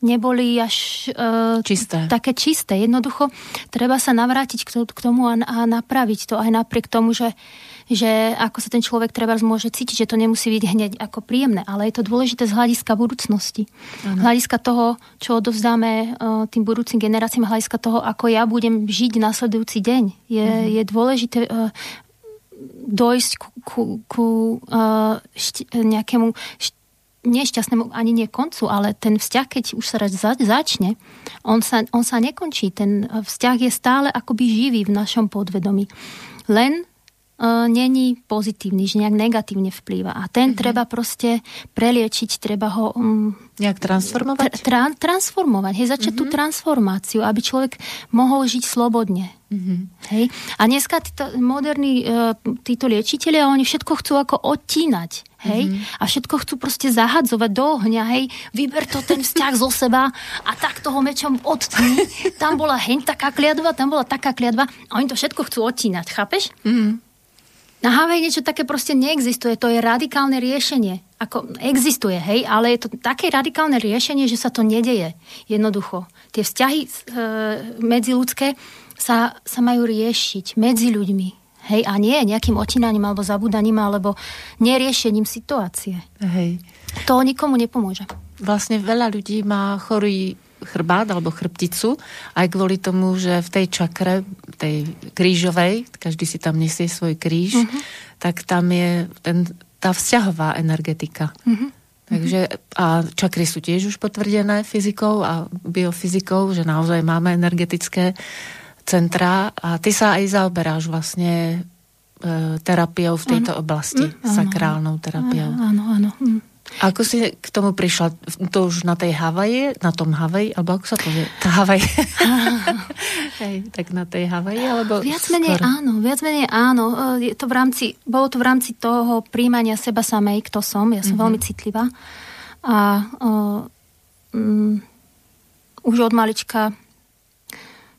neboli až uh, čisté. také čisté. Jednoducho treba sa navrátiť k, to, k tomu a, a napraviť to aj napriek tomu, že, že ako sa ten človek treba môže cítiť, že to nemusí byť hneď ako príjemné, ale je to dôležité z hľadiska budúcnosti. Ano. Hľadiska toho, čo odovzdáme uh, tým budúcim generáciám, hľadiska toho, ako ja budem žiť nasledujúci deň. Je, uh-huh. je dôležité uh, dojsť ku, ku, ku uh, šti, nejakému šti, nešťastnému ani nie koncu, ale ten vzťah, keď už sa začne, on sa, on sa nekončí. Ten vzťah je stále akoby živý v našom podvedomí. Len uh, není pozitívny, že nejak negatívne vplýva. A ten mm-hmm. treba proste preliečiť, treba ho... Um, nejak transformovať? Tra, tra, transformovať, hej, začať mm-hmm. tú transformáciu, aby človek mohol žiť slobodne. Mm-hmm. Hej. A dneska títo moderní uh, títo liečiteľia, oni všetko chcú ako odtínať hej, mm-hmm. a všetko chcú proste zahadzovať do ohňa, hej, vyber to ten vzťah zo seba a tak toho mečom odtní. Tam bola heň taká kliadva, tam bola taká kliadva a oni to všetko chcú odtínať, chápeš? Mm-hmm. Na Havej niečo také proste neexistuje, to je radikálne riešenie. Ako existuje, hej, ale je to také radikálne riešenie, že sa to nedeje. Jednoducho. Tie vzťahy e, medziludské sa, sa majú riešiť medzi ľuďmi. Hej, a nie nejakým otínaním alebo zabúdaním alebo neriešením situácie. Hej. To nikomu nepomôže. Vlastne veľa ľudí má chorý chrbát alebo chrbticu aj kvôli tomu, že v tej čakre, tej krížovej, každý si tam nesie svoj kríž, uh-huh. tak tam je ten, tá vzťahová energetika. Uh-huh. Takže a čakry sú tiež už potvrdené fyzikou a biofyzikou, že naozaj máme energetické centra a ty sa aj zaoberáš vlastne e, terapiou v tejto ano. oblasti, mm, sakrálnou terapiou. Áno, áno. Mm. Ako si k tomu prišla? To už na tej Havaji, na tom Havaji, alebo ako sa povie? Tá Havaj. Hej, tak na tej Havaji, alebo Viac menej skôr? áno, viac menej áno. E, je to v rámci, bolo to v rámci toho príjmania seba samej, kto som. Ja som mm-hmm. veľmi citlivá. A uh, um, už od malička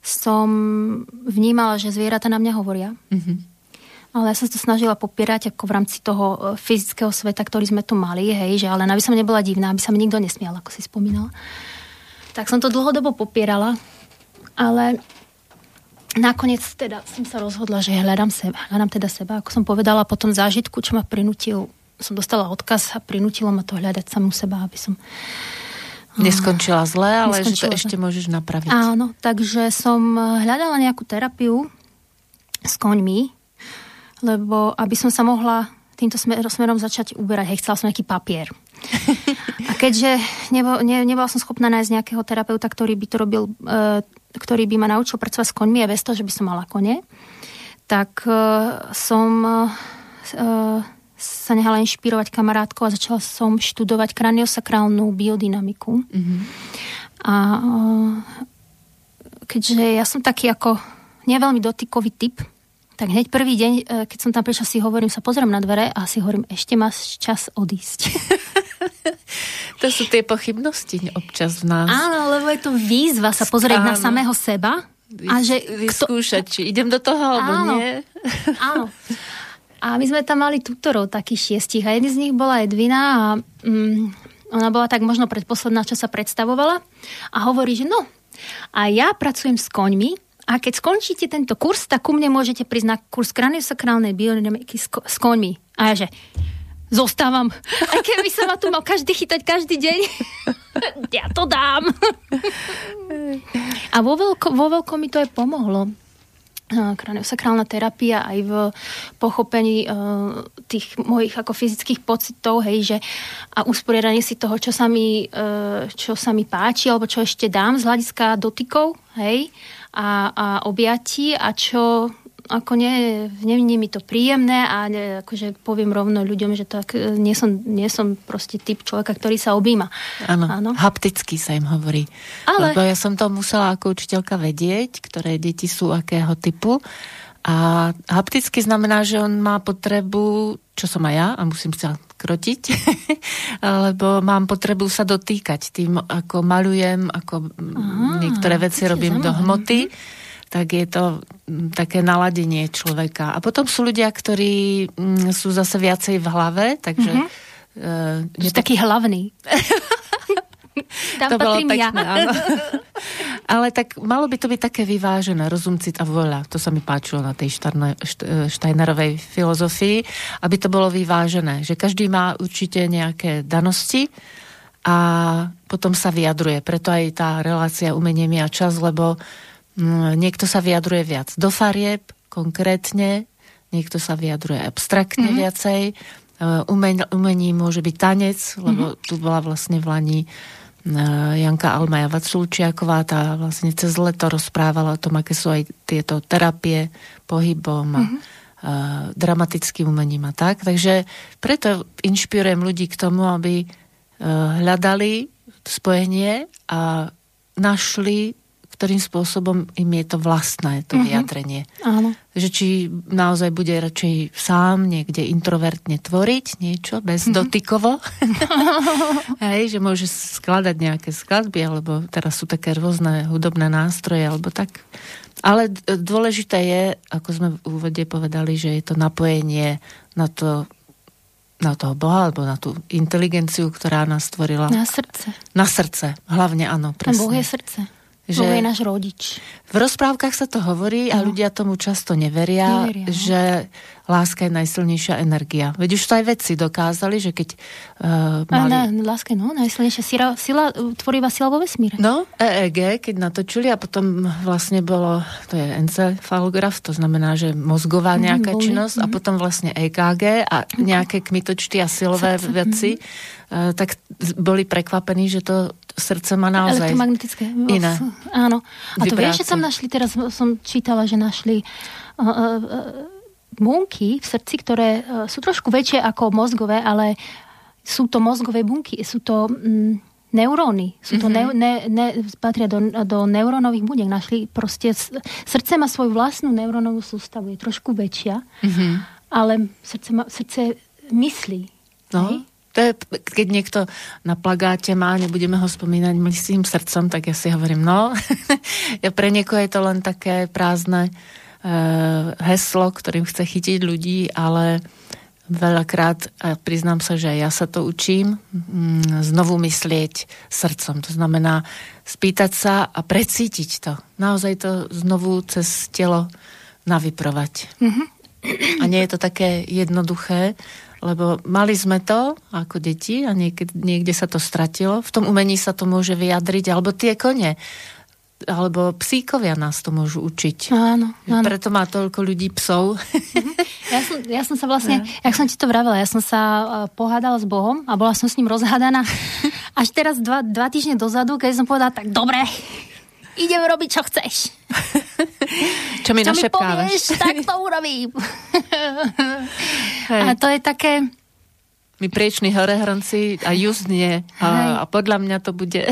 som vnímala, že zvieratá na mňa hovoria. Mm-hmm. Ale ja som to snažila popierať ako v rámci toho e, fyzického sveta, ktorý sme tu mali, hej, že ale aby som nebola divná, aby sa mi nikto nesmial, ako si spomínala. Tak som to dlhodobo popierala, ale nakoniec teda som sa rozhodla, že hľadám seba, hľadám teda seba, ako som povedala, po tom zážitku, čo ma prinútil, som dostala odkaz a prinútilo ma to hľadať samú seba, aby som Neskončila zle, ale Neskončila že to ešte môžeš napraviť. Áno, takže som hľadala nejakú terapiu s koňmi, lebo aby som sa mohla týmto smerom začať uberať, hej, chcela som nejaký papier. A keďže nebo, ne, nebola som schopná nájsť nejakého terapeuta, ktorý by to robil, e, ktorý by ma naučil pracovať s koňmi a bez toho, že by som mala kone, tak e, som e, sa nehala inšpirovať kamarátkou a začala som študovať kraniosakrálnu biodynamiku. Mm-hmm. A keďže ja som taký ako neveľmi dotykový typ, tak hneď prvý deň, e, keď som tam prišla, si hovorím, sa pozriem na dvere a si hovorím, ešte máš čas odísť. to sú tie pochybnosti občas v nás. Áno, lebo je to výzva sa pozrieť Áno. na samého seba. A že vyskúšať, kto... či idem do toho, alebo Áno. nie. Áno. A my sme tam mali tutorov takých šiestich a jedný z nich bola Edvina a mm, ona bola tak možno predposledná, čo sa predstavovala a hovorí, že no, a ja pracujem s koňmi a keď skončíte tento kurz, tak ku mne môžete prísť na kurz kraniosakrálnej biodynamiky s, s koňmi. A ja že, zostávam. A keby sa ma tu mal každý chytať každý deň, ja to dám. A vo, veľko, vo veľkom mi to aj pomohlo kraniosakrálna terapia aj v pochopení uh, tých mojich ako fyzických pocitov, hej, že a usporiadanie si toho, čo sa mi, uh, čo sa mi páči, alebo čo ešte dám z hľadiska dotykov, hej, a, a objatí a čo ako nie, nie, mi to príjemné a ne, akože poviem rovno ľuďom, že tak e, nie som, nie som proste typ človeka, ktorý sa objíma. Áno, hapticky sa im hovorí. Ale... Lebo ja som to musela ako učiteľka vedieť, ktoré deti sú akého typu. A hapticky znamená, že on má potrebu, čo som aj ja, a musím sa krotiť, lebo mám potrebu sa dotýkať tým, ako malujem, ako Aha, niektoré veci robím do hmoty tak je to mm, také naladenie človeka. A potom sú ľudia, ktorí mm, sú zase viacej v hlave, takže... Mm-hmm. Uh, je to... taký hlavný. Tam to bolo pekné, ja. áno. Ale tak malo by to byť také vyvážené, rozum, cit a voľa. To sa mi páčilo na tej Steinerovej filozofii, aby to bolo vyvážené. Že každý má určite nejaké danosti a potom sa vyjadruje. Preto aj tá relácia umenie a čas, lebo uh, niekto sa vyjadruje viac do farieb, konkrétne, niekto sa vyjadruje abstraktne mm-hmm. viacej. E, umen, umení môže byť tanec, lebo mm-hmm. tu bola vlastne v Lani e, Janka Almaja Vaculčiaková, tá vlastne cez leto rozprávala o tom, aké sú aj tieto terapie pohybom a mm-hmm. uh, dramatickým umením a tak. Takže preto inšpirujem ľudí k tomu, aby uh, hľadali spojenie a našli ktorým spôsobom im je to vlastné, to uh-huh. vyjadrenie. Áno. Že či naozaj bude radšej sám niekde introvertne tvoriť niečo, bez uh-huh. dotykovo. Hej, že môže skladať nejaké skladby, alebo teraz sú také rôzne hudobné nástroje, alebo tak. Ale dôležité je, ako sme v úvode povedali, že je to napojenie na to na toho Boha, alebo na tú inteligenciu, ktorá nás stvorila. Na srdce. Na srdce, hlavne áno, presne. Boh je srdce. Že Boh je náš rodič. V rozprávkach sa to hovorí a no. ľudia tomu často neveria, neveria no. že láska je najsilnejšia energia. Veď už to aj vedci dokázali, že keď uh, mali... Na, láska je no, najsilnejšia sila, sila, tvorivá sila vo vesmíre. No, EEG, keď natočili a potom vlastne bolo, to je encefalograf, to znamená, že mozgová mhm, nejaká mm, činnosť mm. a mhm. potom vlastne EKG a nejaké kmitočty a silové Srdce. veci, mm. Uh, tak boli prekvapení, že to srdce má naozaj Elektromagnetické. iné. Áno. A to vieš, že tam našli, teraz som čítala, že našli uh, uh, bunky v srdci, ktoré uh, sú trošku väčšie ako mozgové, ale sú to mozgové bunky, sú to mm, neuróny, sú to mm-hmm. ne, ne, ne, patria do, do neurónových buniek. Našli proste, srdce má svoju vlastnú neurónovú sústavu, je trošku väčšia, mm-hmm. ale srdce, má, srdce myslí. No. Hej? To je, keď niekto na plagáte má, nebudeme ho spomínať myslím srdcom, tak ja si hovorím, no, pre niekoho je to len také prázdne uh, heslo, ktorým chce chytiť ľudí, ale veľakrát, a priznám sa, že ja sa to učím, mm, znovu myslieť srdcom. To znamená spýtať sa a precítiť to. Naozaj to znovu cez telo navyprovať. Mm-hmm. A nie je to také jednoduché, lebo mali sme to ako deti a niekde, niekde sa to stratilo. V tom umení sa to môže vyjadriť, alebo tie kone alebo psíkovia nás to môžu učiť. Áno, áno. Preto má toľko ľudí psov. Ja som, ja som sa vlastne, ja. jak som ti to vravela, ja som sa uh, pohádala s Bohom a bola som s ním rozhádaná až teraz dva, dva týždne dozadu, keď som povedala, tak dobre, idem robiť, čo chceš. čo mi čo mi povieš, tak to urobím. Hej. A to je také... My prieční horehronci a just nie. A, a podľa mňa to bude...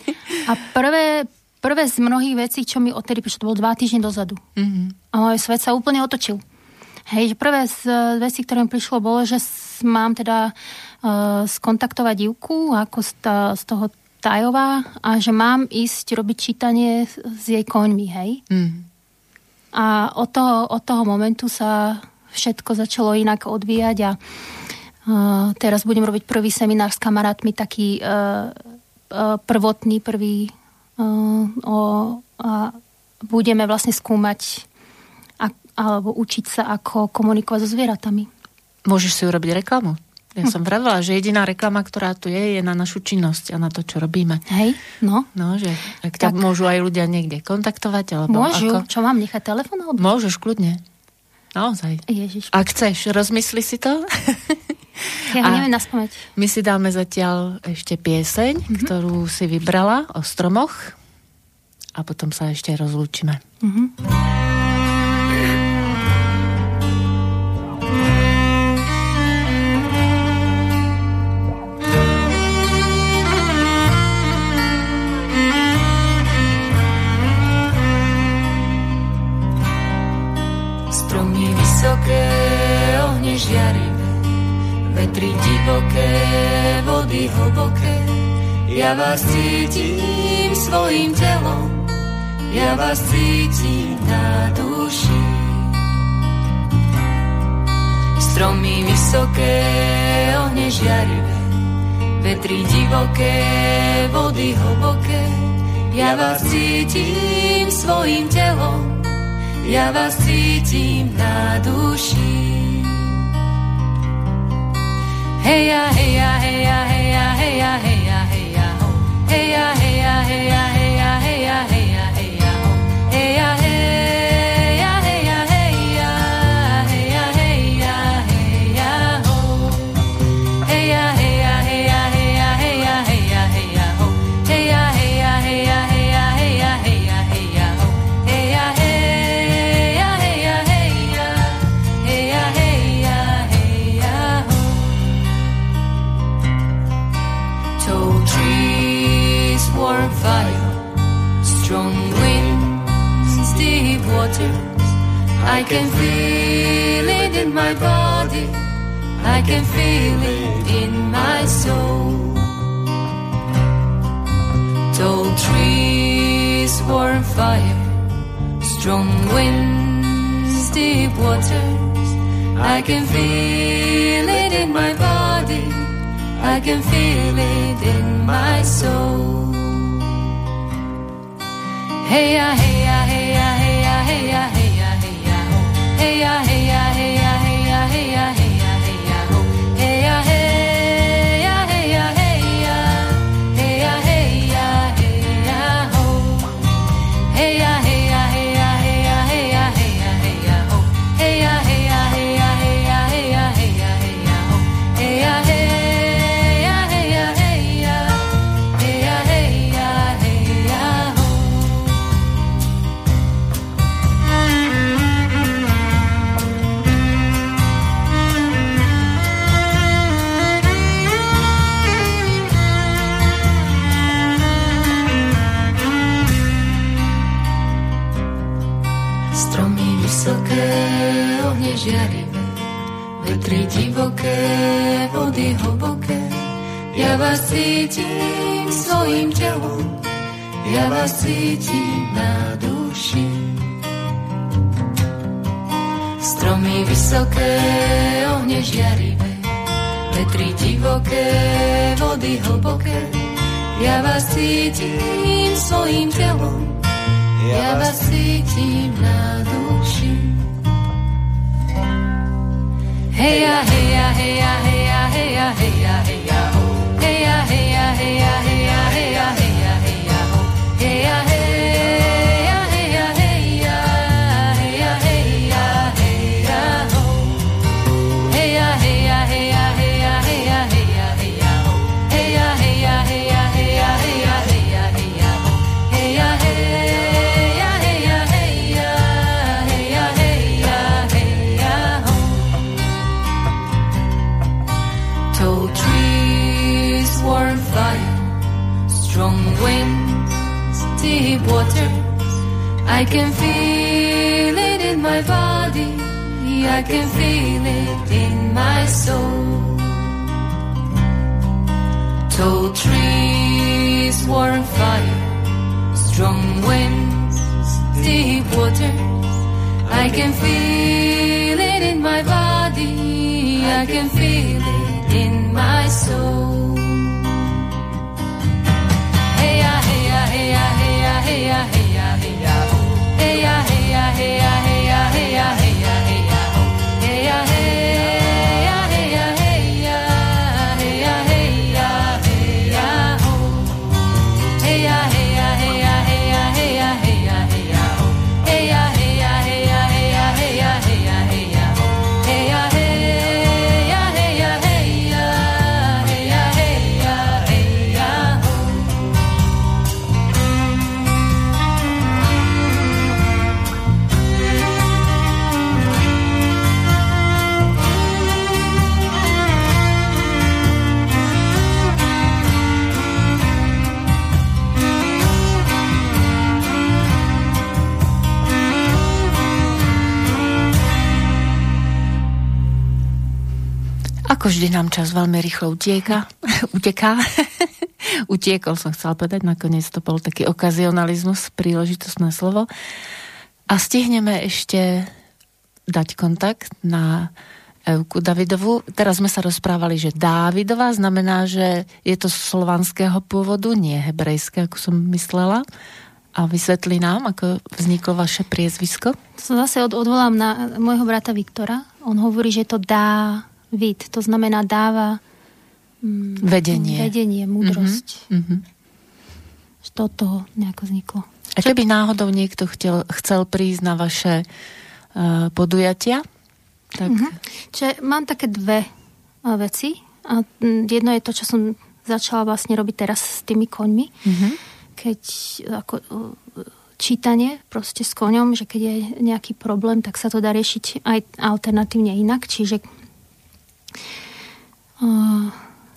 a prvé, prvé z mnohých vecí, čo mi odtedy prišlo, to bolo dva týždne dozadu. Mm-hmm. A môj svet sa úplne otočil. Hej, že prvé z vecí, ktoré mi prišlo, bolo, že mám teda uh, skontaktovať divku ako z, ta, z toho Tajová a že mám ísť robiť čítanie s jej koňmi, hej. Mm. A od toho, od toho momentu sa všetko začalo inak odvíjať a uh, teraz budem robiť prvý seminár s kamarátmi, taký uh, uh, prvotný, prvý uh, o, a budeme vlastne skúmať a, alebo učiť sa, ako komunikovať so zvieratami. Môžeš si urobiť reklamu? Ja som vravila, že jediná reklama, ktorá tu je, je na našu činnosť a na to, čo robíme. Hej, no. No, že ak tak... môžu aj ľudia niekde kontaktovať, alebo Môžu. Ako... Čo mám nechať telefón? Alebo... Môžeš, kľudne. Naozaj. Ježiš. Ak chceš, rozmysli si to. Ja ho neviem naspomeť. My si dáme zatiaľ ešte pieseň, mm-hmm. ktorú si vybrala o stromoch a potom sa ešte rozlúčime. Mm-hmm. Vetri divoké, vody hlboké. Ja vás cítim svojim telom, ja vás cítim na duši. Stromy vysoké, ohne žiarivé, vetri divoké, vody hlboké. Ja vás cítim svojim telom, ja vás cítim na duši. Hey, heja, hey, heja, hey, heja, hey. ho. Heja, heja, heja, heja, heja, heja, heja, ho. Heja, heja. I can feel it in my body. I can feel it in my soul. Tall trees, warm fire, strong winds, deep waters. I can feel it in my body. I can feel it in my soul. Hey hey hey hey hey hey a-I-A divoké, vody hlboké. Ja vás cítim svojim telom, ja vás cítim na duši. Stromy vysoké, ohne žiarivé, vetri divoké, vody hlboké. Ja vás cítim svojim telom, ja vás cítim na duši. Hey ya, hey ya, hey ya, hey ya, hey ya, hey ya, hey ya, hey ya, hey ya, hey ya, I can feel it in my body. I can feel it in my soul. Tall trees, warm fire, strong winds, deep waters. I can feel it in my body. I can feel it in my soul. day nám čas veľmi rýchlo utieka. uteká. Utiekol som chcela povedať, nakoniec to bol taký okazionalizmus, príležitostné slovo. A stihneme ešte dať kontakt na Euku Davidovu. Teraz sme sa rozprávali, že Dávidová znamená, že je to slovanského pôvodu, nie hebrejské, ako som myslela. A vysvetli nám, ako vzniklo vaše priezvisko. Zase od, odvolám na môjho brata Viktora. On hovorí, že to dá vid, to znamená dáva mm, Vedenie. vedenie, múdrosť. Mhm. Že to od toho nejako vzniklo. A keby náhodou niekto chcel, chcel prísť na vaše uh, podujatia, tak Mhm. Čiže mám také dve uh, veci. A mm, jedno je to, čo som začala vlastne robiť teraz s tými koňmi. Mhm. Keď ako, uh, čítanie proste s koňom, že keď je nejaký problém, tak sa to dá riešiť aj alternatívne inak. Čiže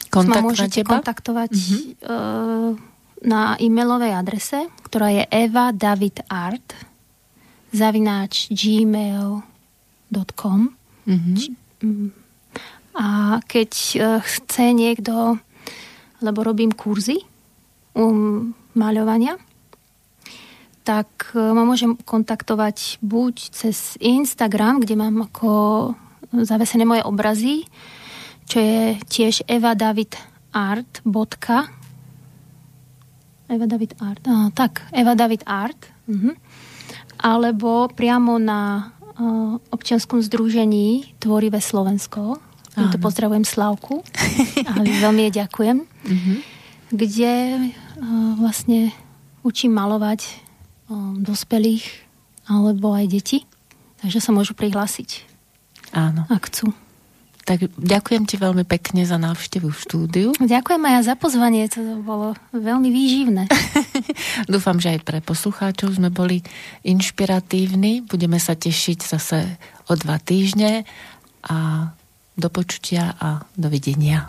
kontakt ma na môžete teba? kontaktovať uh, na e-mailovej adrese, ktorá je evadavidart zavináč gmail.com Mhm. a keď uh, chce niekto, lebo robím kurzy um, maľovania, tak uh, ma môžem kontaktovať buď cez Instagram, kde mám ako zavesené moje obrazy, čo je tiež evadavidart. Eva David Art. Á, tak, Eva David Art. Mhm. Alebo priamo na uh, občianskom združení Tvorivé Slovensko. Týmto pozdravujem Slavku. A veľmi jej ďakujem. Mhm. Kde uh, vlastne učím malovať uh, dospelých alebo aj deti. Takže sa môžu prihlásiť, Áno. ak chcú. Tak ďakujem ti veľmi pekne za návštevu v štúdiu. Ďakujem aj za pozvanie, to bolo veľmi výživné. Dúfam, že aj pre poslucháčov sme boli inšpiratívni. Budeme sa tešiť zase o dva týždne a do počutia a dovidenia.